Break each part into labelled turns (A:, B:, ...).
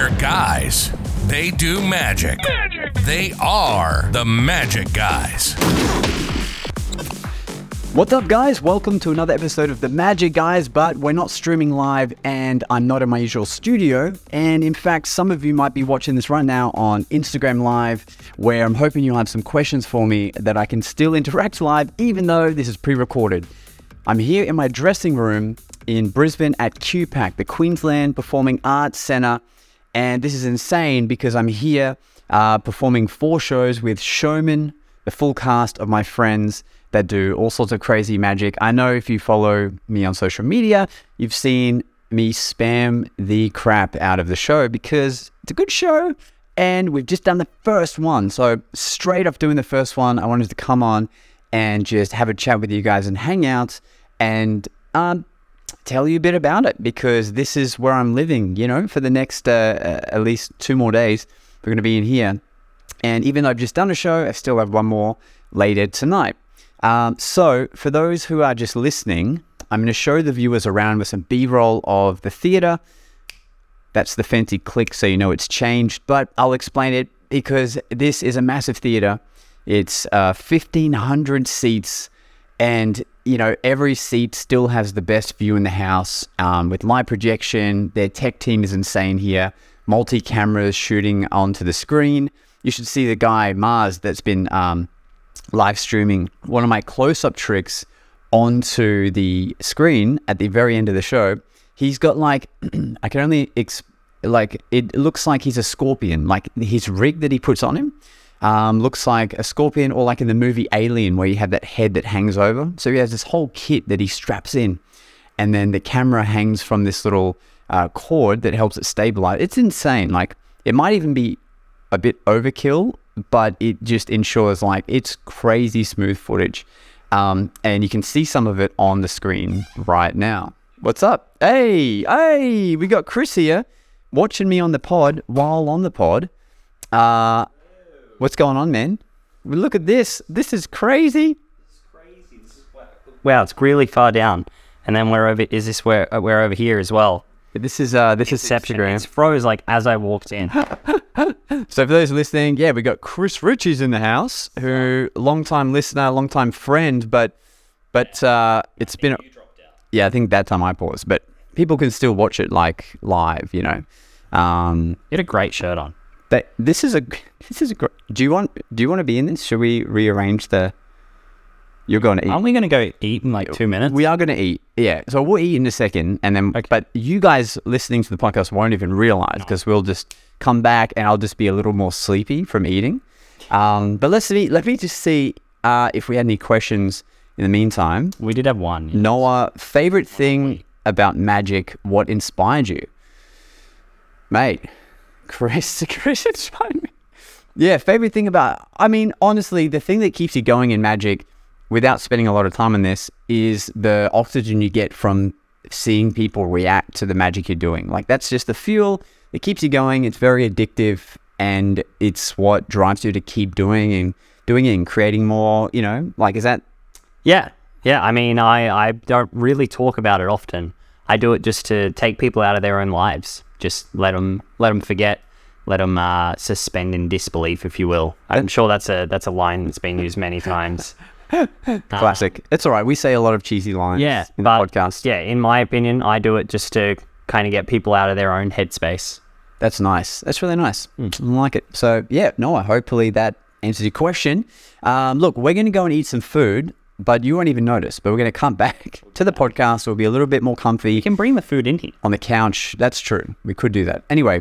A: They're guys. They do magic. They are the magic guys.
B: What's up, guys? Welcome to another episode of The Magic Guys, but we're not streaming live and I'm not in my usual studio. And in fact, some of you might be watching this right now on Instagram Live, where I'm hoping you'll have some questions for me that I can still interact live, even though this is pre recorded. I'm here in my dressing room in Brisbane at QPAC, the Queensland Performing Arts Centre. And this is insane because I'm here uh, performing four shows with showmen, the full cast of my friends that do all sorts of crazy magic. I know if you follow me on social media, you've seen me spam the crap out of the show because it's a good show and we've just done the first one. So, straight off doing the first one, I wanted to come on and just have a chat with you guys and hang out and um, tell you a bit about it because this is where I'm living, you know, for the next uh, uh, at least two more days. We're going to be in here. And even though I've just done a show, I still have one more later tonight. Um, so, for those who are just listening, I'm going to show the viewers around with some B roll of the theatre. That's the fancy click, so you know it's changed, but I'll explain it because this is a massive theatre. It's uh, 1,500 seats, and you know every seat still has the best view in the house um, with light projection. Their tech team is insane here. Multi cameras shooting onto the screen. You should see the guy Mars that's been um, live streaming one of my close up tricks onto the screen at the very end of the show. He's got like, I can only, ex- like, it looks like he's a scorpion. Like his rig that he puts on him um, looks like a scorpion, or like in the movie Alien, where you have that head that hangs over. So he has this whole kit that he straps in, and then the camera hangs from this little uh, cord that helps it stabilize. It's insane. Like, it might even be a bit overkill but it just ensures like it's crazy smooth footage. Um, and you can see some of it on the screen right now. What's up? Hey, hey, we got Chris here watching me on the pod while on the pod. Uh, what's going on, man? Look at this. This is crazy.
C: Wow, it's really far down. And then we're over. Is this where uh, we're over here as well?
B: This is uh, this is
C: Inception.
B: Septagram.
C: It's froze like as I walked in.
B: So for those listening, yeah, we got Chris Riches in the house, who long time listener, long time friend, but but uh, it's been A, yeah, I think that time I paused, but people can still watch it like live, you know. Um,
C: You had a great shirt on.
B: That this is a this is a great. Do you want do you want to be in this? Should we rearrange the? You're going to eat.
C: Aren't we going to go eat in like two minutes?
B: We are going to eat. Yeah. So we'll eat in a second. And then, but you guys listening to the podcast won't even realize because we'll just come back and I'll just be a little more sleepy from eating. Um, but let's see, let me just see uh, if we had any questions in the meantime.
C: we did have one.
B: Noah, favorite thing about magic, what inspired you? Mate, Chris, Chris inspired me. Yeah, favorite thing about, I mean, honestly, the thing that keeps you going in magic without spending a lot of time on this is the oxygen you get from seeing people react to the magic you're doing. Like, that's just the fuel that keeps you going. It's very addictive and it's what drives you to keep doing and doing it and creating more, you know, like, is that,
C: Yeah, yeah. I mean, I I don't really talk about it often. I do it just to take people out of their own lives. Just let them let them forget. Let them uh, suspend in disbelief, if you will. I'm sure that's a that's a line that's been used many times.
B: classic? It's all right. We say a lot of cheesy lines
C: Yeah,
B: in the podcast.
C: yeah, in my opinion, I do it just to kind of get people out of their own headspace.
B: That's nice. That's really nice. I like it. So yeah, Noah, hopefully that answers your question. Um, look, we're going to go and eat some food, but you won't even notice. But we're going to come back to the podcast. We'll be a little bit more comfy
C: You can bring the food in here.
B: on the couch. That's true. We could do that. Anyway,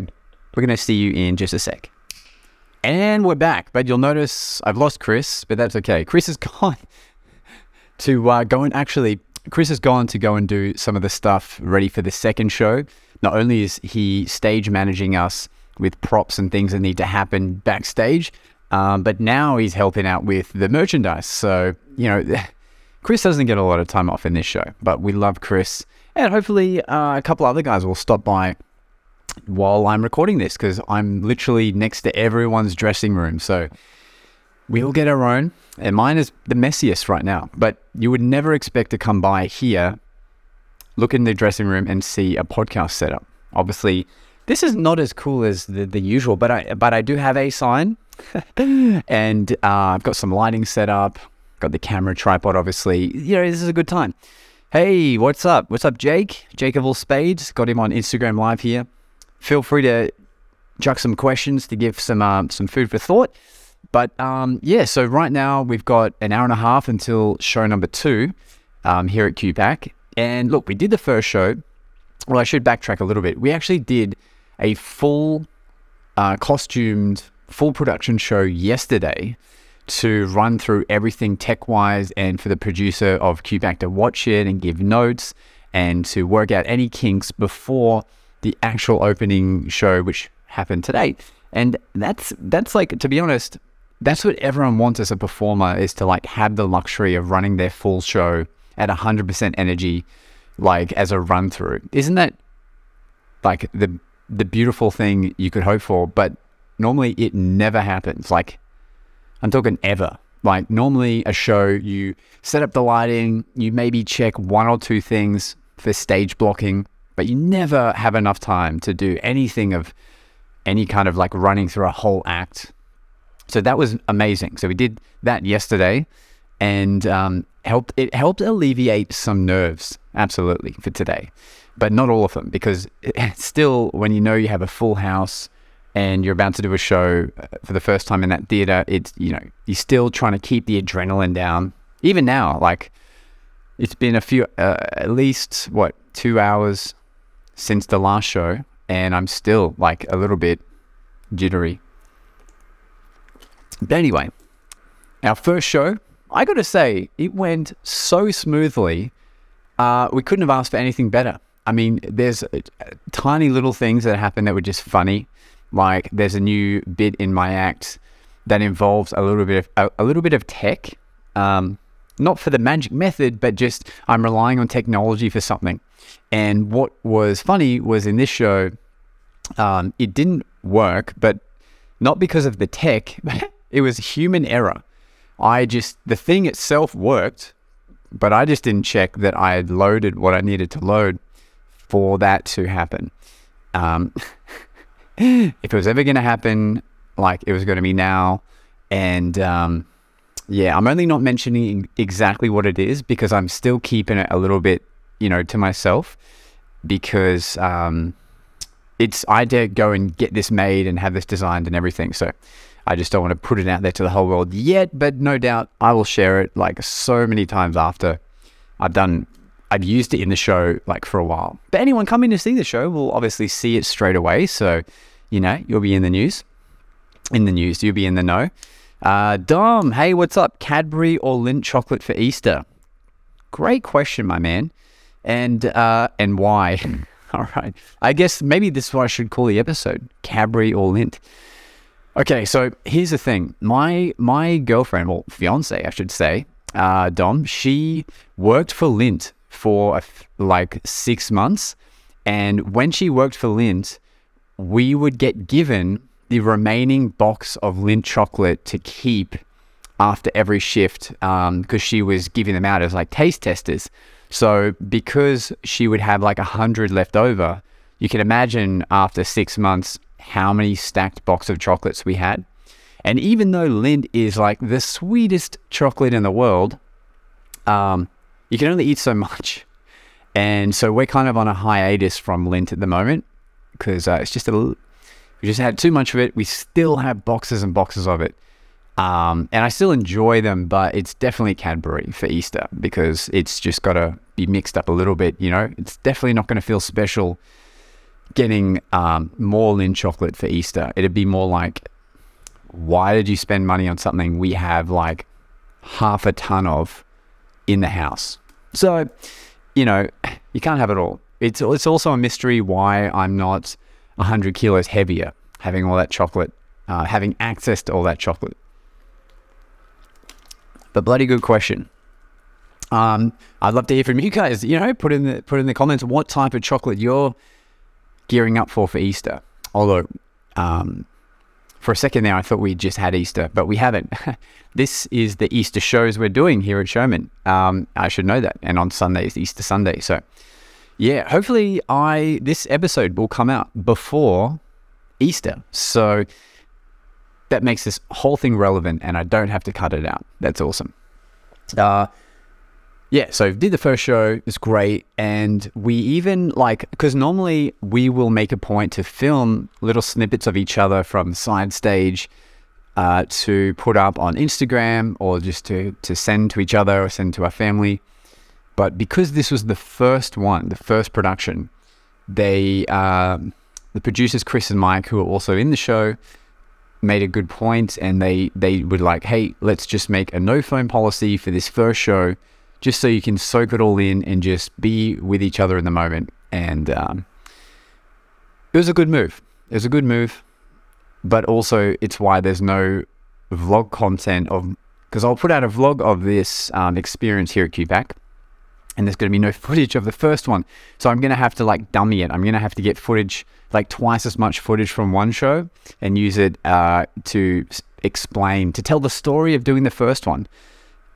B: we're going to see you in just a sec. And we're back. But you'll notice I've lost Chris, but that's okay. Chris has gone to uh, go and actually, Chris has gone to go and do some of the stuff ready for the second show. Not only is he stage managing us with props and things that need to happen backstage, um, but now he's helping out with the merchandise. So, you know, Chris doesn't get a lot of time off in this show, but we love Chris. And hopefully, uh, a couple other guys will stop by while I'm recording this because I'm literally next to everyone's dressing room. So we'll get our own. And mine is the messiest right now. But you would never expect to come by here, look in the dressing room, and see a podcast setup. Obviously, this is not as cool as the, the usual, but I but I do have a sign, and uh, I've got some lighting set up. Got the camera tripod, obviously. You know, this is a good time. Hey, what's up? What's up, Jake? Jake of all spades. Got him on Instagram Live here. Feel free to chuck some questions to give some uh, some food for thought. But um, yeah, so right now we've got an hour and a half until show number two um, here at QPAC. And look, we did the first show. Well, I should backtrack a little bit. We actually did a full uh, costumed, full production show yesterday to run through everything tech wise and for the producer of QPAC to watch it and give notes and to work out any kinks before the actual opening show, which happened today. And that's that's like to be honest, that's what everyone wants as a performer is to like have the luxury of running their full show at 100% energy like as a run through. Isn't that like the the beautiful thing you could hope for, but normally it never happens. Like I'm talking ever. Like normally a show you set up the lighting, you maybe check one or two things for stage blocking, but you never have enough time to do anything of any kind of like running through a whole act. So that was amazing. So we did that yesterday and um, helped it helped alleviate some nerves absolutely for today but not all of them because still when you know you have a full house and you're about to do a show uh, for the first time in that theater it's you know you're still trying to keep the adrenaline down even now like it's been a few uh, at least what 2 hours since the last show and I'm still like a little bit jittery but anyway our first show I got to say, it went so smoothly. Uh, we couldn't have asked for anything better. I mean, there's uh, tiny little things that happened that were just funny. Like there's a new bit in my act that involves a little bit of a, a little bit of tech. Um, not for the magic method, but just I'm relying on technology for something. And what was funny was in this show, um, it didn't work, but not because of the tech. it was human error. I just, the thing itself worked, but I just didn't check that I had loaded what I needed to load for that to happen. Um, if it was ever going to happen, like it was going to be now. And um, yeah, I'm only not mentioning exactly what it is because I'm still keeping it a little bit, you know, to myself because um, it's, I dare go and get this made and have this designed and everything. So I just don't want to put it out there to the whole world yet, but no doubt I will share it like so many times after I've done I've used it in the show like for a while. But anyone coming to see the show will obviously see it straight away. So, you know, you'll be in the news. In the news, you'll be in the know. Uh, Dom, hey, what's up? Cadbury or Lindt chocolate for Easter? Great question, my man. And uh, and why? All right. I guess maybe this is what I should call the episode: Cadbury or Lindt. Okay, so here's the thing. My my girlfriend, well, fiance, I should say, uh, Dom, she worked for Lindt for like six months, and when she worked for Lindt, we would get given the remaining box of Lindt chocolate to keep after every shift because um, she was giving them out as like taste testers. So because she would have like a hundred left over, you can imagine after six months how many stacked box of chocolates we had. And even though Lindt is like the sweetest chocolate in the world, um, you can only eat so much. And so we're kind of on a hiatus from Lindt at the moment because uh, it's just a we just had too much of it. We still have boxes and boxes of it. Um, and I still enjoy them, but it's definitely Cadbury for Easter because it's just got to be mixed up a little bit. You know, it's definitely not going to feel special getting um, more Lindt chocolate for Easter. It'd be more like, why did you spend money on something we have like half a ton of in the house? So, you know, you can't have it all. It's it's also a mystery why I'm not 100 kilos heavier, having all that chocolate, uh, having access to all that chocolate. But bloody good question. Um, I'd love to hear from you guys. You know, put in the put in the comments what type of chocolate you're gearing up for for Easter. Although, um, for a second there, I thought we just had Easter, but we haven't. this is the Easter shows we're doing here at Showman. Um, I should know that. And on Sunday is Easter Sunday. So, yeah, hopefully I this episode will come out before Easter. So that makes this whole thing relevant and I don't have to cut it out. That's awesome. Uh yeah, so did the first show, it's great. And we even like, because normally we will make a point to film little snippets of each other from side stage uh, to put up on Instagram or just to, to send to each other or send to our family. But because this was the first one, the first production, they, um, the producers, Chris and Mike, who are also in the show, made a good point and they, they were like, hey, let's just make a no phone policy for this first show just so you can soak it all in and just be with each other in the moment. And um, it was a good move. It was a good move, but also it's why there's no vlog content of because I'll put out a vlog of this um, experience here at QPAC, and there's going to be no footage of the first one. So I'm going to have to like dummy it. I'm going to have to get footage like twice as much footage from one show and use it uh, to explain to tell the story of doing the first one.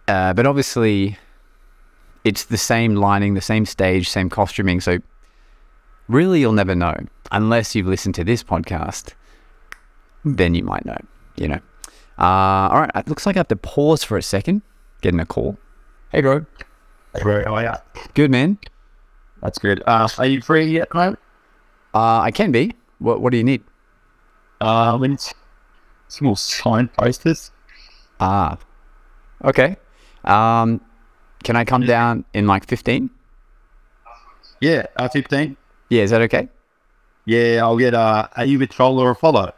B: Uh, but obviously, it's the same lining, the same stage, same costuming. So really, you'll never know unless you've listened to this podcast. Then you might know, you know. Uh, all right, it looks like I have to pause for a second. Getting a call. Hey, bro.
D: Bro, how are you?
B: Good, man.
D: That's good. Uh, are you free at the moment?
B: Uh, I can be. What What do you need?
D: Uh, we need small sign posters.
B: Ah, okay. Um, can I come down in like fifteen?
D: Yeah, uh, 15.
B: Yeah, is that okay?
D: Yeah, I'll get, uh, are you with Troll or Apollo?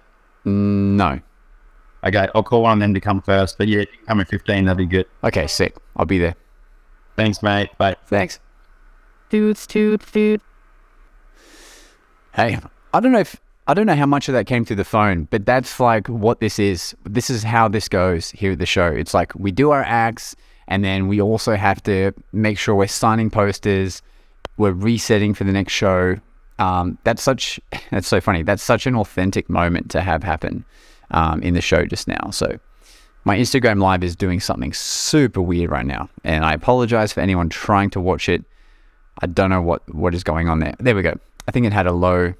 B: Mm, no.
D: Okay, I'll call one of them to come first. But yeah, if you can come at 15, that'd be good.
B: Okay, sick. I'll be there.
D: Thanks, mate. Bye.
B: Thanks.
C: Dudes, dude, dude.
B: Hey, I don't know if I don't know how much of that came through the phone, but that's like what this is. This is how this goes here at the show. It's like we do our acts, and then we also have to make sure we're signing posters, we're resetting for the next show. Um, that's such that's so funny. That's such an authentic moment to have happen um, in the show just now. So my Instagram live is doing something super weird right now, and I apologize for anyone trying to watch it. I don't know what what is going on there. There we go. I think it had a low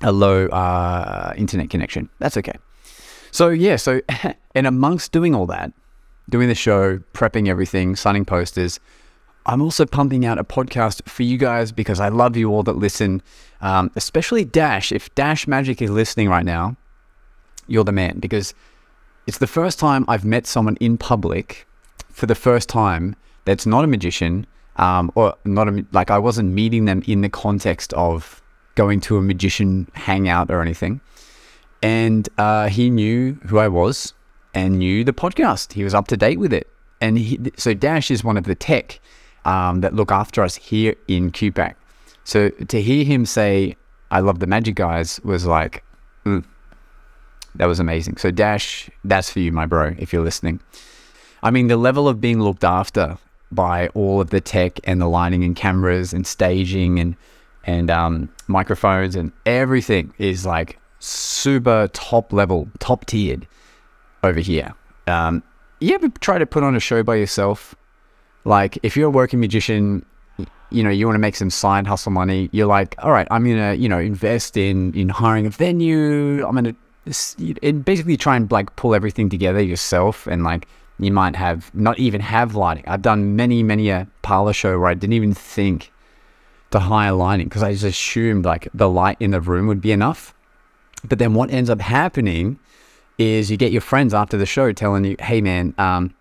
B: a low uh, internet connection. That's okay. So yeah, so and amongst doing all that, doing the show, prepping everything, signing posters, I'm also pumping out a podcast for you guys because I love you all that listen, um, especially Dash. If Dash Magic is listening right now, you're the man because it's the first time I've met someone in public for the first time that's not a magician um, or not a, like I wasn't meeting them in the context of going to a magician hangout or anything. And uh, he knew who I was and knew the podcast. He was up to date with it. And he, so Dash is one of the tech um, that look after us here in QPAC. So to hear him say, I love the magic guys was like, mm, that was amazing. So Dash, that's for you, my bro, if you're listening. I mean, the level of being looked after by all of the tech and the lighting and cameras and staging and and um, microphones and everything is like super top level, top tiered over here. Um, you ever try to put on a show by yourself? Like, if you're a working magician, you know, you want to make some side hustle money. You're like, all right, I'm gonna, you know, invest in in hiring a venue. I'm gonna and basically try and like pull everything together yourself and like you might have not even have lighting. I've done many, many a parlor show where I didn't even think to hire lighting because I just assumed like the light in the room would be enough. But then what ends up happening is you get your friends after the show telling you, hey man, um,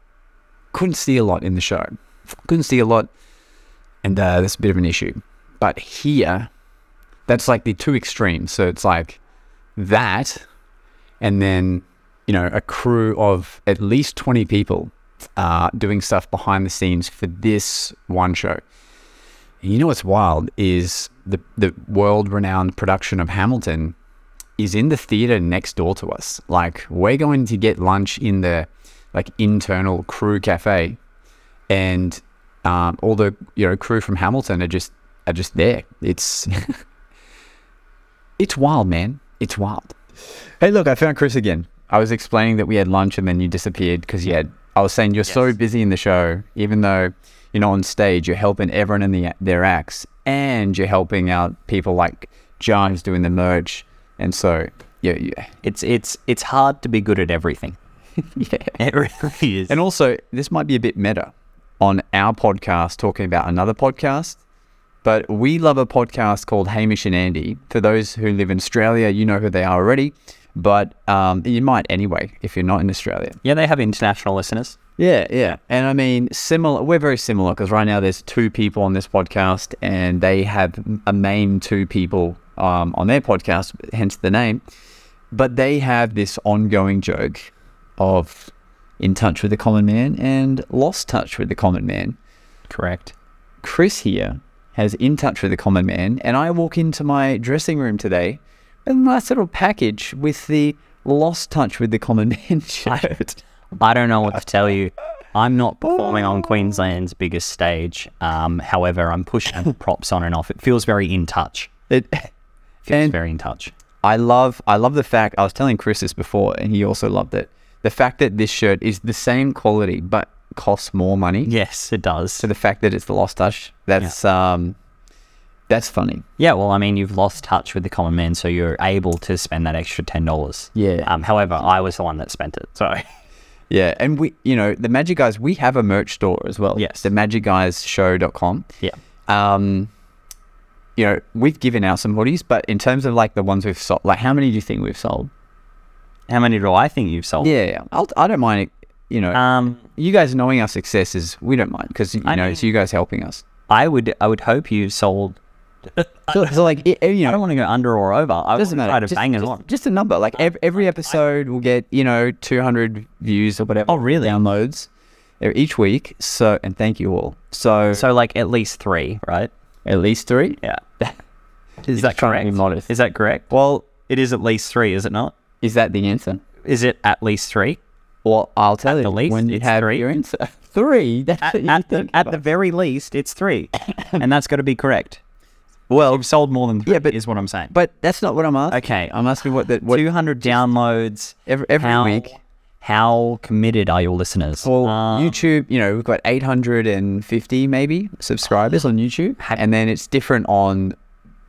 B: couldn't see a lot in the show. Couldn't see a lot. And uh, that's a bit of an issue. But here, that's like the two extremes. So it's like that, and then, you know, a crew of at least 20 people uh, doing stuff behind the scenes for this one show. And you know what's wild is the, the world renowned production of Hamilton is in the theater next door to us. Like we're going to get lunch in the like internal crew cafe, and um, all the you know crew from Hamilton are just are just there. It's it's wild, man. It's wild. Hey, look, I found Chris again. I was explaining that we had lunch and then you disappeared because you had. I was saying you're so busy in the show, even though you're not on stage, you're helping everyone in the, their acts, and you're helping out people like John who's doing the merch. And so, yeah, yeah.
C: It's it's it's hard to be good at everything.
B: yeah.
C: It really is.
B: And also, this might be a bit meta on our podcast talking about another podcast, but we love a podcast called Hamish and Andy. For those who live in Australia, you know who they are already, but um, you might anyway if you're not in Australia.
C: yeah, they have international listeners.
B: Yeah, yeah. And I mean, similar, we're very similar because right now there's two people on this podcast and they have a main two people um, on their podcast, hence the name. But they have this ongoing joke of in touch with the common man and lost touch with the common man.
C: Correct.
B: Chris here has in touch with the common man, and I walk into my dressing room today with a nice little package with the lost touch with the common man shirt.
C: I don't know what to tell you. I'm not performing on Queensland's biggest stage. Um, however, I'm pushing props on and off. It feels very in touch.
B: It,
C: Feels very in touch.
B: I love I love the fact I was telling Chris this before and he also loved it. The fact that this shirt is the same quality but costs more money.
C: Yes, it does.
B: So the fact that it's the lost touch, that's um that's funny.
C: Yeah, well, I mean, you've lost touch with the common man, so you're able to spend that extra ten dollars.
B: Yeah.
C: Um, however, I was the one that spent it. So
B: Yeah. And we you know, the Magic Guys, we have a merch store as well.
C: Yes.
B: The magicguyshow.com.
C: yeah,
B: Um you know, we've given out some hoodies, but in terms of like the ones we've sold, like how many do you think we've sold?
C: how many do I think you've sold?
B: Yeah, yeah. I'll, I don't mind it. You know,
C: Um,
B: you guys knowing our success is we don't mind because you
C: I
B: know
C: mean-
B: it's you guys helping us.
C: I would I would hope you sold.
B: So, so like it, you know,
C: I don't want to go under or over. I
B: doesn't matter.
C: Try to
B: just,
C: bang
B: just, just a number. Like every, every episode will get you know 200 views or whatever.
C: Oh, really?
B: Downloads uh, each week. So and thank you all. So,
C: So like at least three, right?
B: at least three.
C: Yeah.
B: Is
C: that correct?
B: Modest.
C: Is that correct?
B: well,
C: It is at least three, is it not?
B: is that the answer?
C: Is it at least three?
B: Well, I'll tell
C: At
B: you
C: the least,
B: when you have
C: three.
B: your answer. Three. That's
C: At, at the, at the very least, it's three, and that's got to be correct.
B: well,
C: You've sold more than three.
B: Yeah, but-
C: is what I'm saying.
B: but that's not what I'm asking.
C: Okay.
B: I'm asking what the what
C: Two hundred downloads
B: every, every
C: how,
B: week.
C: How committed are your listeners?
B: Well,
C: Um,
B: YouTube, you know, we've got 850 maybe subscribers on YouTube, and then it's different on,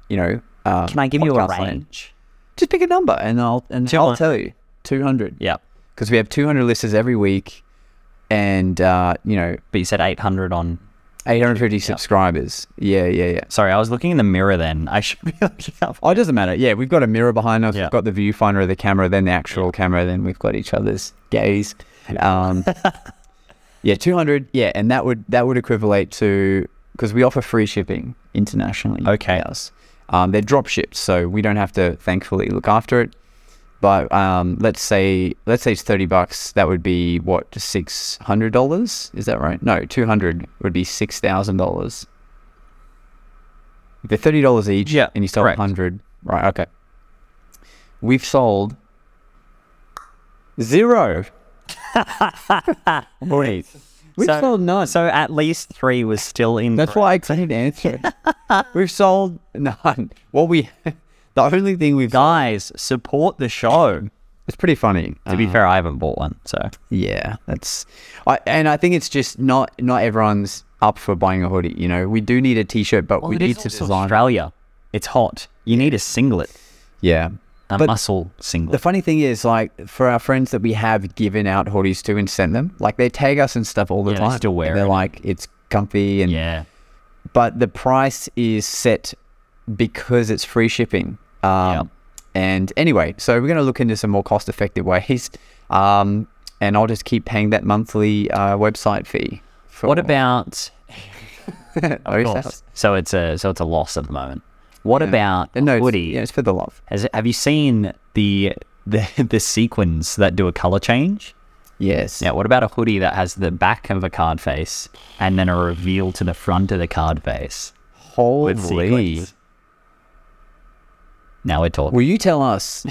B: you know. Uh,
C: Can I give you a range?
B: Just pick a number, and I'll and I'll tell you 200.
C: Yeah,
B: because we have 200 listeners every week, and uh, you know,
C: but you said eight hundred on.
B: 850 subscribers. Yeah, yeah, yeah.
C: Sorry, I was looking in the mirror. Then I should be looking up.
B: Oh, it doesn't matter. Yeah, we've got a mirror behind us.
C: Yeah.
B: We've got the viewfinder of the camera, then the actual camera, then we've got each other's gaze. Um, yeah, 200. Yeah, and that would that would equivalent to because we offer free shipping internationally.
C: Okay.
B: Yes. Um, they're drop shipped, so we don't have to thankfully look after it. But um, let's say let's say it's 30 bucks. That would be what six hundred dollars? Is that right? No, 200 would be six thousand dollars. They're thirty dollars each.
C: Yeah,
B: and you sell hundred. Right. Okay. We've sold zero. Wait. We've
C: So-
B: sold none.
C: So at least three was still in.
B: That's why I couldn't answer. We've sold none. Well, we the only thing we've
C: guys support the show.
B: it's pretty funny.
C: To be
B: Uh,
C: fair, I haven't bought one, so
B: yeah, that's I and I think it's just not not everyone's up for buying a hoodie. You know, we do need a t-shirt, but we need to design.
C: Australia. It's hot. You need a singlet,
B: Yeah.
C: a
B: But-
C: muscle singlet.
B: The funny thing is, like, for our friends that we have given out hoodies to and sent them, like, they tag us and stuff all the
C: Yeah, they
B: time.
C: still wear
B: They're
C: it.
B: like, it's comfy, and
C: yeah,
B: but the price is set because it's free shipping. Um,
C: Yeah.
B: And anyway, so we're going to look into some more cost-effective ways, um, and I'll just keep paying that monthly uh, website fee.
C: What about?
B: Oh, is
C: course. So it's a so it's a loss at the moment. What
B: Yeah.
C: about
B: no, it's-
C: hoodie?
B: Yeah, it's for the love.
C: Has it, have you seen the the the sequins that do a color change?
B: Yes.
C: Yeah. What about a hoodie that has the back of a card face and then a reveal to the front of the card face?
B: Holy.
C: Now we're talking.
B: Will you tell us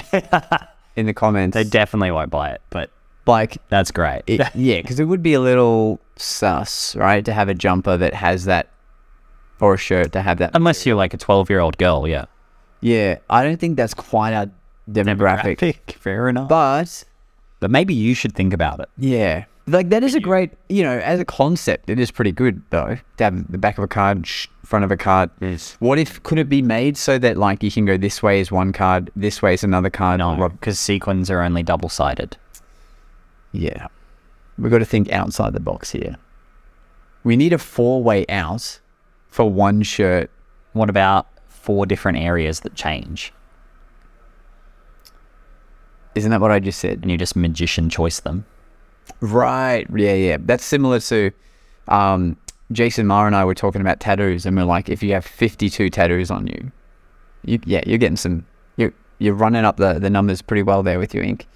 B: in the comments?
C: They definitely won't buy it, but
B: like
C: that's great.
B: It, yeah, because it would be a little sus, right, to have a jumper that has that, or a shirt to have that.
C: Unless you're like a 12 year old girl, yeah.
B: yeah, I don't think that's quite our demographic.
C: Fair enough. But,
B: But
C: maybe you should think about it.
B: yeah, like that is a great, you know, as a concept, it is pretty good though to have the back of a card sh- front of a card.
C: Yes.
B: What if could it be made so that like you can go this way is one card, this way is another card?
C: No, because sequins are only double sided.
B: Yeah. We've got to think outside the box here. We need a four way out for one shirt.
C: What about four different areas that change?
B: Isn't that what I just said?
C: And you just magician choice them.
B: Right. Yeah, yeah. That's similar to um, Jason Maher and I were talking about tattoos, and we're like, if you have 52 tattoos on you, you yeah, you're getting some, you're, you're running up the, the numbers pretty well there with your ink.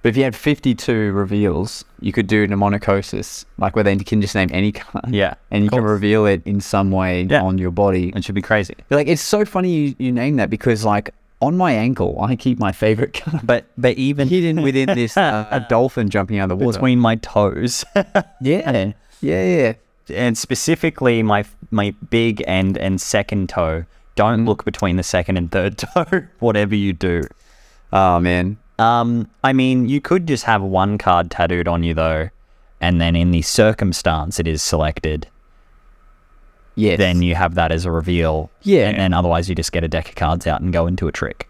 B: But if you had 52 reveals, you could do mnemonicosis, like where they can just name any card.
C: Yeah,
B: And you
C: of
B: can reveal it in some way
C: Yeah.
B: on your body.
C: It should be crazy.
B: Like, it's so funny you, you name that because, like, on my ankle, I keep my favorite color.
C: But but even
B: hidden within this uh, a dolphin jumping out of the water.
C: between my toes,
B: yeah. Yeah, yeah.
C: And specifically my my big and and second toe. Don't look between the second and third toe. Whatever you do.
B: Oh man.
C: Um, I mean, you could just have one card tattooed on you though, and then in the circumstance it is selected,
B: Yes.
C: then you have that as a reveal.
B: Yeah.
C: and then otherwise you just get a deck of cards out and go into a trick.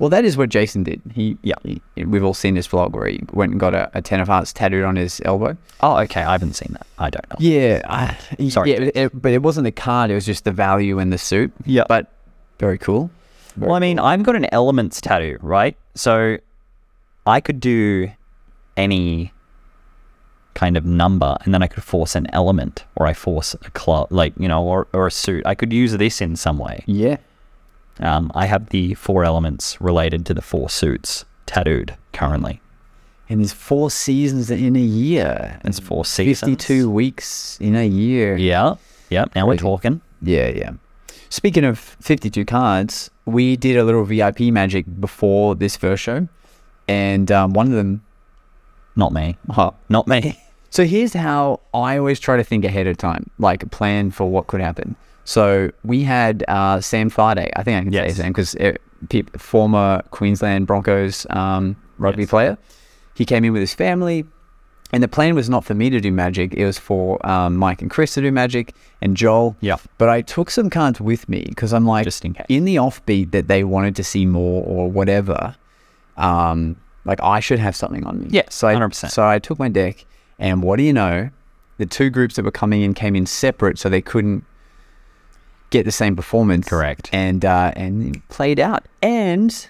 B: Well, that is what Jason did. He,
C: Yeah.
B: he- we've all seen this vlog where he went and got a, a ten of hearts tattooed on his elbow.
C: Oh, okay. I haven't seen that. I don't know.
B: Yeah. I,
C: Sorry.
B: Yeah, it, but it wasn't the card. It was just the value in the suit.
C: Yeah.
B: But very cool.
C: Well, I mean, I've got an elements tattoo, right? So I could do any kind of number and then I could force an element or I force a club, like, you know, or, or a suit. I could use this in some way.
B: Yeah.
C: Um, I have the four elements related to the four suits tattooed currently.
B: And there's four seasons in a year.
C: It's four seasons.
B: Fifty-two weeks in a year.
C: Yeah. Yeah. Now we're talking.
B: Yeah, yeah. Speaking of 52 cards, we did a little VIP magic before this first show. And um, one of them,
C: Not me.
B: huh.
C: Not me.
B: So here's how I always try to think ahead of time, like plan for what could happen. So we had uh, Sam Thaiday, I think I can
C: Yes.
B: say Sam because pe- former Queensland Broncos um, rugby
C: Yes.
B: player. He came in with his family, and the plan was not for me to do magic. It was for um, Mike and Chris to do magic, and Joel.
C: Yeah.
B: But I took some cards with me because I'm like,
C: Just in case.
B: in the offbeat that they wanted to see more or whatever, um, like I should have something on me.
C: Yeah,
B: So I,
C: 100%.
B: so I took my deck, and what do you know? The two groups that were coming in came in separate, so they couldn't get the same performance.
C: Correct.
B: And uh, and played out, and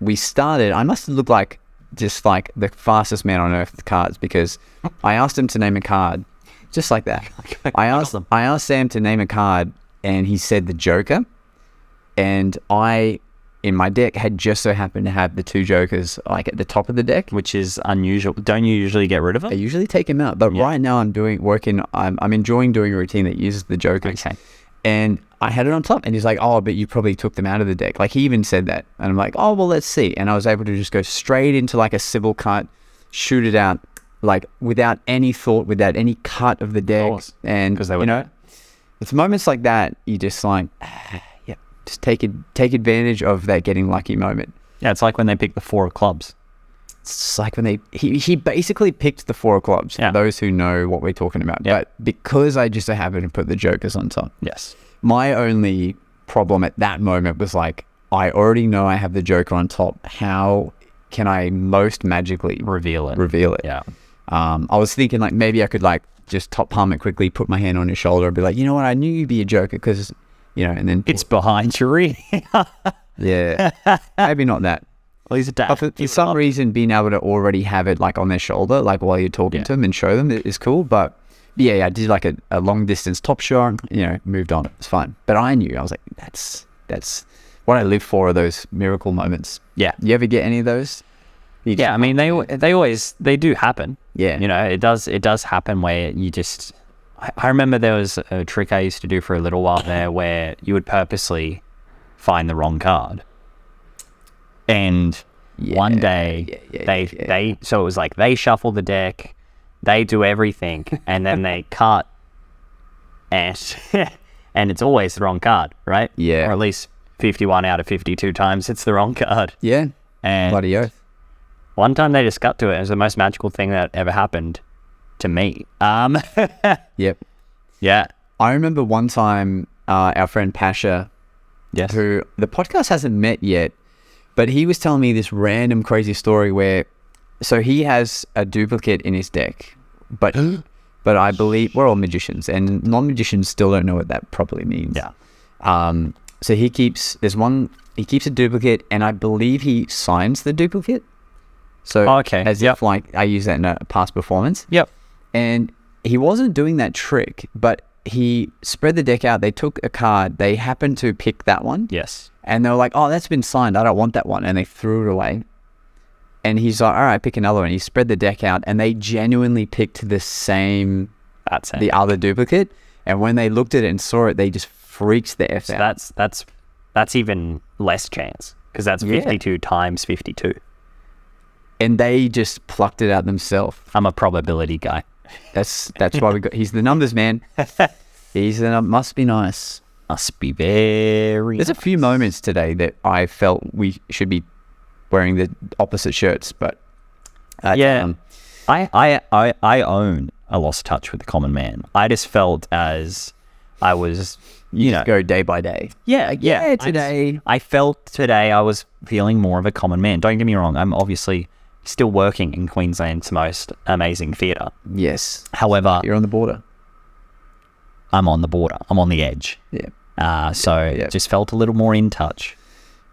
B: we started. I must have looked like just like the fastest man on earth with cards because I asked him to name a card, just like that. I asked
C: them.
B: I asked Sam to name a card, and he said the Joker, and I. In my deck, had just so happened to have the two jokers like at the top of the deck,
C: Which is unusual. Don't you usually get rid of them?
B: I usually take them out, but
C: Yeah.
B: right now I'm doing working. I'm I'm enjoying doing a routine that uses the jokers.
C: Okay.
B: And I had it on top, and he's like, "Oh, but you probably took them out of the deck." Like he even said that, and I'm like, "Oh, well, let's see." And I was able to just go straight into like a Sybil cut, shoot it out, like without any thought, without any cut of the deck, and
C: because they were
B: you know, it's moments like that you just like, just take it, take advantage of that getting lucky moment.
C: Yeah, it's like when they pick the four of clubs.
B: It's like when they he, he basically picked the four of clubs.
C: Yeah.
B: Those who know what we're talking about.
C: Yeah.
B: But because I just so happened to put the jokers on top,
C: Yes.
B: my only problem at that moment was like I already know I have the joker on top. How can I most magically
C: Reveal it.
B: reveal it?
C: Yeah.
B: Um, I was thinking like maybe I could like just top palm it quickly, put my hand on his shoulder, and be like, you know what, I knew you'd be a joker because you know, and then
C: It's behind your ear.
B: yeah, maybe not that.
C: well, he's a dad.
B: But for, for some reason, being able to already have it like on their shoulder, like while you're talking
C: Yeah.
B: to them and show them, is cool. But yeah, yeah, I did like a, a long distance top shot. You know, moved on. It's fine. But I knew I was like, that's that's what I live for. Are those miracle moments?
C: Yeah.
B: You ever get any of those? You
C: Yeah, I mean they they always they do happen.
B: Yeah.
C: You know, it does it does happen where you just I, remember there was a trick I used to do for a little while there where you would purposely find the wrong card. And one day
B: yeah, yeah,
C: they
B: yeah.
C: they so it was like they shuffle the deck, they do everything, and then they cut and and it's always the wrong card, right?
B: Yeah.
C: Or at least fifty one out of fifty two times it's the wrong card.
B: yeah,
C: And
B: bloody oath.
C: one time they just cut to it. It was the most magical thing that ever happened to me. Um,
B: Yep.
C: yeah.
B: I remember one time uh, our friend Pasha,
C: Yes.
B: who the podcast hasn't met yet, but he was telling me this random crazy story where, so he has a duplicate in his deck, but but I believe we're all magicians, and non magicians still don't know what that properly means.
C: Yeah.
B: Um. So he keeps there's one he keeps a duplicate, and I believe he signs the duplicate. So
C: Oh, okay.
B: as
C: Yep.
B: if like I use that in a past performance
C: Yep.
B: And he wasn't doing that trick, but he spread the deck out. They took a card. They happened to pick that one,
C: Yes.
B: and they were like, "Oh, that's been signed. I don't want that one," and they threw it away. And he's like, "All right, pick another one." He spread the deck out, and they genuinely picked the same,
C: That's it.
B: the other duplicate. And when they looked at it and saw it, they just freaked the f
C: so
B: out.
C: that's that's that's even less chance because that's
B: Yeah.
C: 52 times 52.
B: and they just plucked it out themselves.
C: I'm a probability guy.
B: That's that's why we got. He's the numbers man. He's the num- must be nice.
C: Must be very.
B: There's a few moments today that I felt we should be wearing the opposite shirts, but uh,
C: Yeah.
B: um,
C: I, I, I, I own a lost touch with the common man. I just felt as I was, you know,
B: go day by day.
C: yeah, yeah.
B: yeah,
C: I
B: today.
C: I, felt today I was feeling more of a common man. Don't get me wrong. I'm obviously still working in Queensland's most amazing theatre.
B: Yes,
C: However,
B: you're on the border.
C: I'm on the border. I'm on the edge.
B: Yeah,
C: Uh, so
B: Yeah.
C: just felt a little more in touch.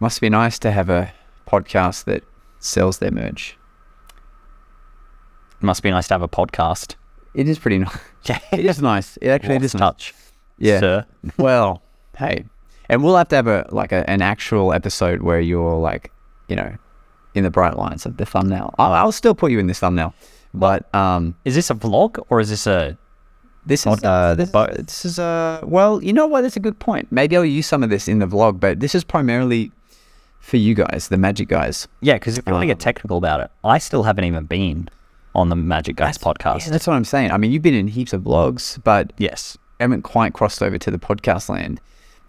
B: must be nice to have a podcast that sells their merch.
C: Must be nice to have a podcast.
B: It is pretty nice.
C: Yeah.
B: It is nice. It actually
C: Lost
B: is nice.
C: touch.
B: Yeah.
C: Sir.
B: Well, hey, and we'll have to have a like a, an actual episode where you're like, you know, in the bright lines of the thumbnail. I'll, I'll still put you in this thumbnail, but um,
C: Is this a vlog or is this a
B: This is uh, this,
C: but-
B: this is uh, well, you know what? That's a good point. Maybe I'll use some of this in the vlog, but this is primarily for you guys, the magic guys.
C: Yeah, because if you want to
B: Um,
C: get technical about it, I still haven't even been on the Magic Guys podcast.
B: Yeah, that's what I'm saying. I mean, you've been in heaps of vlogs, but
C: yes.
B: haven't quite crossed over to the podcast land.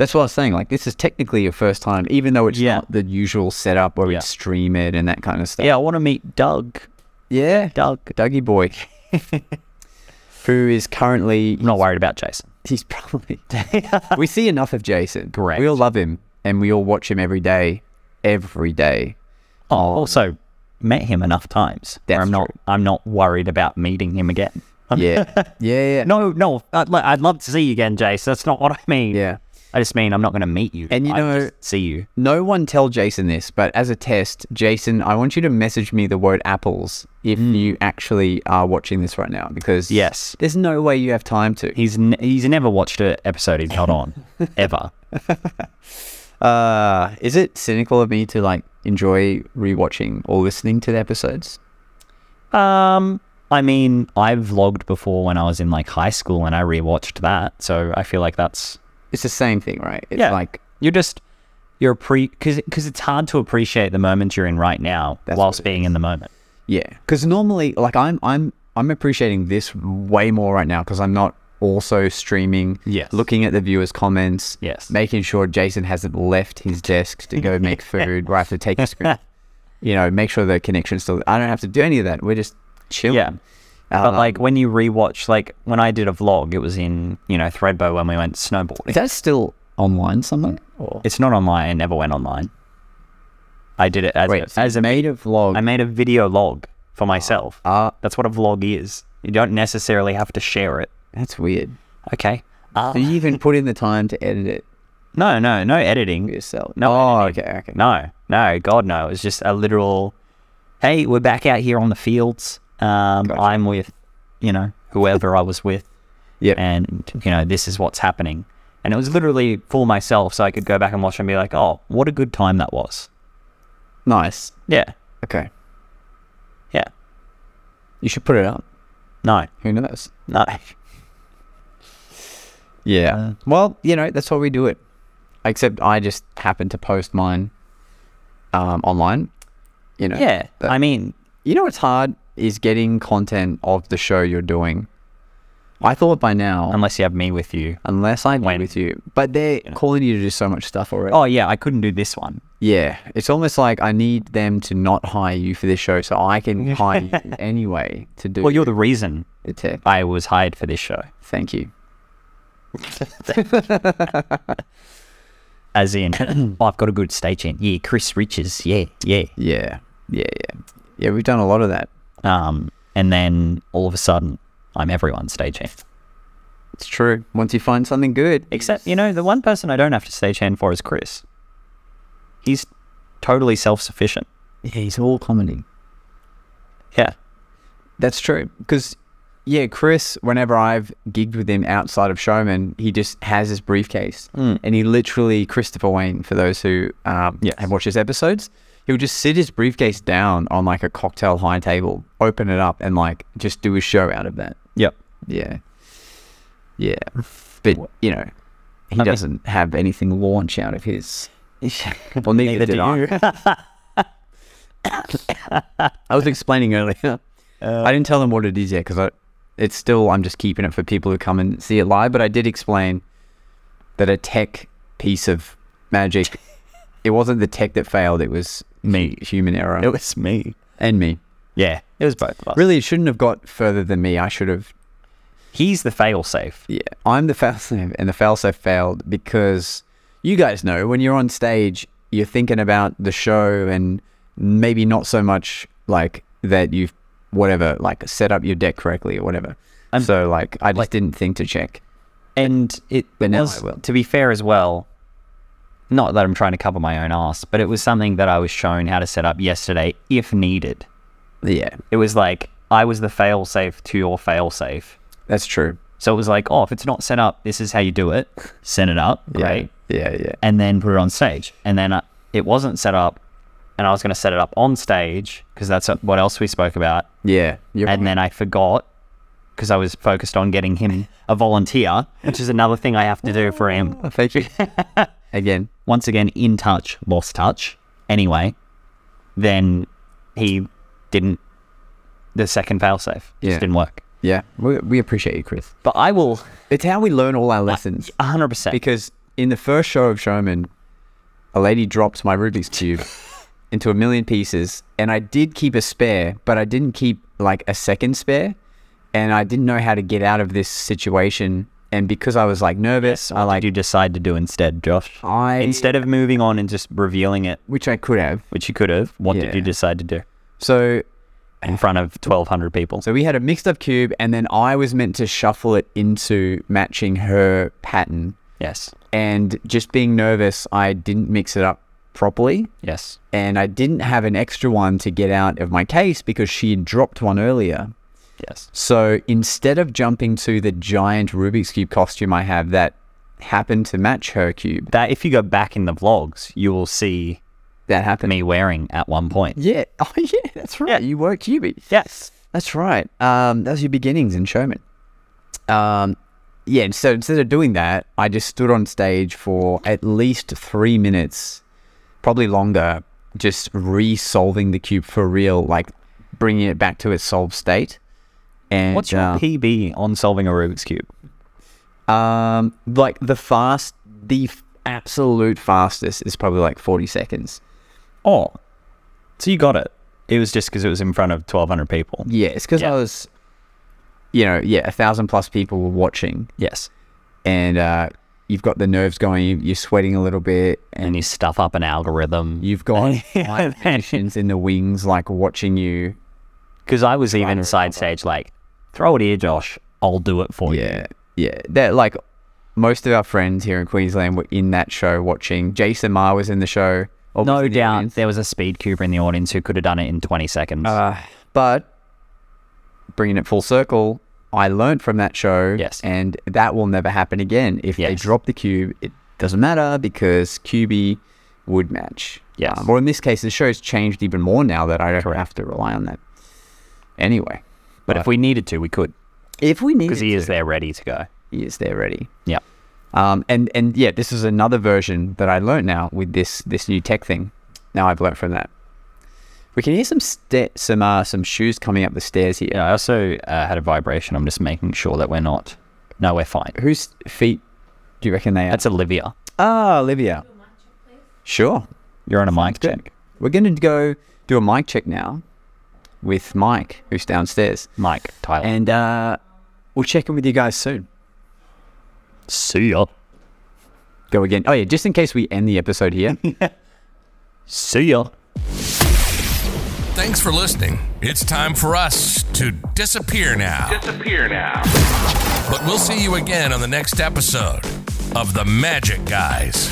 B: That's what I was saying. Like, this is technically your first time, even though it's
C: Yeah.
B: not the usual setup where
C: Yeah.
B: we stream it and that kind of stuff.
C: Yeah, I want to meet Doug.
B: yeah,
C: Doug.
B: Dougie boy, who is currently
C: I'm not worried about Jason.
B: he's probably we see enough of Jason.
C: Correct.
B: We all love him and we all watch him every day, every day.
C: Oh, oh. also met him enough times.
B: That's
C: I'm not.
B: true.
C: I'm not worried about meeting him again.
B: Yeah, yeah, yeah.
C: No, no. I'd, I'd love to see you again, Jace. That's not what I mean.
B: Yeah.
C: I just mean I'm not going to meet you.
B: And you
C: I
B: know-
C: see you.
B: No one tell Jason this, but as a test, Jason, I want you to message me the word apples if you actually are watching this right now, because
C: Yes.
B: there's no way you have time to.
C: He's n- he's never watched an episode he's not on ever.
B: Uh, is it cynical of me to like enjoy rewatching or listening to the episodes?
C: Um, I mean, I vlogged before when I was in like high school, and I rewatched that. So I feel like that's
B: It's the same thing, right? It's
C: yeah.
B: like
C: you're just you're pre because because it's hard to appreciate the moment you're in right now whilst being in the moment.
B: Yeah, because normally, like I'm, I'm, I'm appreciating this way more right now because I'm not also streaming.
C: Yes.
B: looking at the viewers' comments.
C: Yes.
B: making sure Jason hasn't left his desk to go make food. I have to take a screen. You know, make sure the connection's still. I don't have to do any of that. We're just chilling.
C: Yeah. But
B: Um,
C: like when you rewatch, like when I did a vlog, it was in you know Thredbo when we went snowboarding.
B: is that still online somewhere? Or
C: It's not online. It never went online. I did it as
B: wait,
C: a,
B: so
C: as a
B: made a vlog.
C: I made a video log for myself.
B: Ah,
C: That's what a vlog is. You don't necessarily have to share it.
B: that's weird.
C: Okay. Uh,
B: So you even put in the time to edit it
C: no, no, no editing.
B: yourself.
C: No
B: Oh,
C: editing.
B: okay, okay.
C: No, no, God, no. It was just a literal, hey, we're back out here on the fields. Um,
B: Gotcha.
C: I'm with, you know, whoever I was with.
B: Yep.
C: And, you know, this is what's happening. And it was literally for myself so I could go back and watch and be like, oh, what a good time that was.
B: Nice.
C: Yeah.
B: Okay.
C: Yeah.
B: You should put it up.
C: No.
B: Who knows?
C: No.
B: Yeah.
C: Uh,
B: well, you know, that's how we do it. Except I just happened to post mine um, online. You know.
C: Yeah. I mean,
B: you know what's hard is getting content of the show you're doing. I thought by now,
C: unless you have me with you.
B: unless I
C: when-
B: went with you, but they're calling you to do so much stuff already.
C: Oh, yeah, I couldn't do this one.
B: yeah, it's almost like I need them to not hire you for this show, so I can hire you anyway to do.
C: Well, you're the reason. I was hired for this show.
B: Thank you.
C: As in, oh, I've got a good stagehand. Yeah, Chris Riches. Yeah, yeah.
B: Yeah, yeah, yeah, yeah. We've done a lot of that.
C: Um, and then all of a sudden, I'm everyone's stagehand.
B: It's true. Once you find something good,
C: Except, you know, the one person I don't have to stagehand for is Chris. He's totally self sufficient.
B: yeah, he's all comedy.
C: Yeah.
B: That's true. Because, yeah, Chris, whenever I've gigged with him outside of Showman, he just has his briefcase. And he literally, Christopher Wayne, for those who um,
C: Yes.
B: have watched his episodes, he would just sit his briefcase down on like a cocktail high table, open it up, and like just do a show out of that.
C: Yep.
B: Yeah. Yeah. But, you know, he
C: mean-
B: doesn't have anything launch out of his. Well, neither, did I. I was explaining earlier. I didn't tell them what it is yet because it's still, I'm just keeping it for people who come and see it live. But I did explain that a tech piece of magic, it wasn't the tech that failed, it was me, human error,
C: It was me.
B: and me.
C: Yeah. It was both of us.
B: Really, it shouldn't have got further than me. I should have
C: He's the failsafe.
B: Yeah, I'm the failsafe, and the failsafe failed because you guys know when you're on stage, you're thinking about the show and maybe not so much like that you've whatever like set up your deck correctly or whatever.
C: Um,
B: so like I just
C: like-
B: didn't think to check.
C: And it
B: But now
C: was,
B: I will.
C: to be fair as well, not that I'm trying to cover my own ass, but it was something that I was shown how to set up yesterday if needed.
B: Yeah,
C: It was like I was the fail safe to your fail safe.
B: that's true.
C: So it was like, oh, if it's not set up, this is how you do it. Set it up, great,
B: Yeah, yeah, yeah.
C: and then put it on stage. And then uh, it wasn't set up, and I was going to set it up on stage because that's what else we spoke about.
B: yeah.
C: And then I forgot because I was focused on getting him a volunteer, which is another thing I have to do for him.
B: Thank you again.
C: Once again, in touch, lost touch. Anyway, then he didn't. The second failsafe just
B: Yeah.
C: didn't work.
B: Yeah, we, we appreciate you, Chris.
C: But I will
B: It's how we learn all our lessons.
C: 100%.
B: Because in the first show of Showman, a lady dropped my Rubik's Cube into a million pieces, and I did keep a spare, but I didn't keep like a second spare, and I didn't know how to get out of this situation. And because I was like nervous, I
C: what
B: like
C: did you decide to do instead, Josh?
B: I
C: Instead of moving on and just revealing it,
B: which I could have.
C: which you could have, what
B: Yeah.
C: did you decide to do
B: So
C: in front of 1,200 people?
B: so we had a mixed up cube, and then I was meant to shuffle it into matching her pattern.
C: yes.
B: And just being nervous, I didn't mix it up properly.
C: Yes.
B: and I didn't have an extra one to get out of my case because she had dropped one earlier.
C: Yes.
B: So instead of jumping to the giant Rubik's Cube costume I have that happened to match her cube,
C: That if you go back in the vlogs, you will see
B: that happened.
C: me wearing at one point.
B: Yeah. Oh, yeah, that's right. Yeah. You were Cubie.
C: Yes.
B: That's right. Um, that was your beginnings in showman. Um, yeah. So instead of doing that, I just stood on stage for at least three minutes, probably longer, just re-solving the cube for real, like bringing it back to its solved state. And
C: What's your
B: uh,
C: PB on solving a Rubik's Cube?
B: um, like the fast, the f- absolute fastest is probably like forty seconds.
C: Oh. So you got it. It was just because it was in front of 1,200 people.
B: Yeah, it's because
C: Yeah.
B: I was, you know, yeah, a thousand plus people were watching,
C: Yes.
B: and uh, you've got the nerves going. you- You're sweating a little bit,
C: And
B: and
C: you stuff up an algorithm.
B: you've got
C: Yeah,
B: magicians in the wings, like watching you.
C: Because I was even side stage like, throw it here, Josh. I'll do it for you.
B: Yeah, yeah. That like most of our friends here in Queensland were in that show watching. Jason Maher was in the show.
C: No
B: the
C: doubt
B: audience.
C: there was a speed cuber in the audience who could have done it in 20 seconds.
B: Uh, but bringing it full circle, I learned from that show.
C: Yes.
B: And that will never happen again. If they drop the cube, it doesn't matter because Cubie would match.
C: Yes.
B: Um, or in this case, the show's changed even more now that I don't have to rely on that. Anyway,
C: but if we needed to, we could.
B: if we need
C: Because he is there ready to go.
B: he is there ready.
C: Yeah.
B: Um, and and yeah, this is another version that I learned now with this this new tech thing. Now I've learned from that. We can hear some sta- some uh, some shoes coming up the stairs here.
C: Yeah, I also uh, had a vibration. I'm just making sure that we're not. No, we're fine.
B: Whose feet do you reckon they are?
C: That's Olivia.
B: ah, Olivia. Sure.
C: You're on a mic
B: Good.
C: check.
B: We're going to go do a mic check now with Mike, who's downstairs,
C: Mike, Tyler.
B: and uh, we'll check in with you guys soon.
C: See ya.
B: Go again. Oh yeah, just in case we end the episode here.
C: See ya.
A: Thanks for listening. It's time for us to disappear now.
E: Disappear now.
A: But we'll see you again on the next episode of The Magic Guys.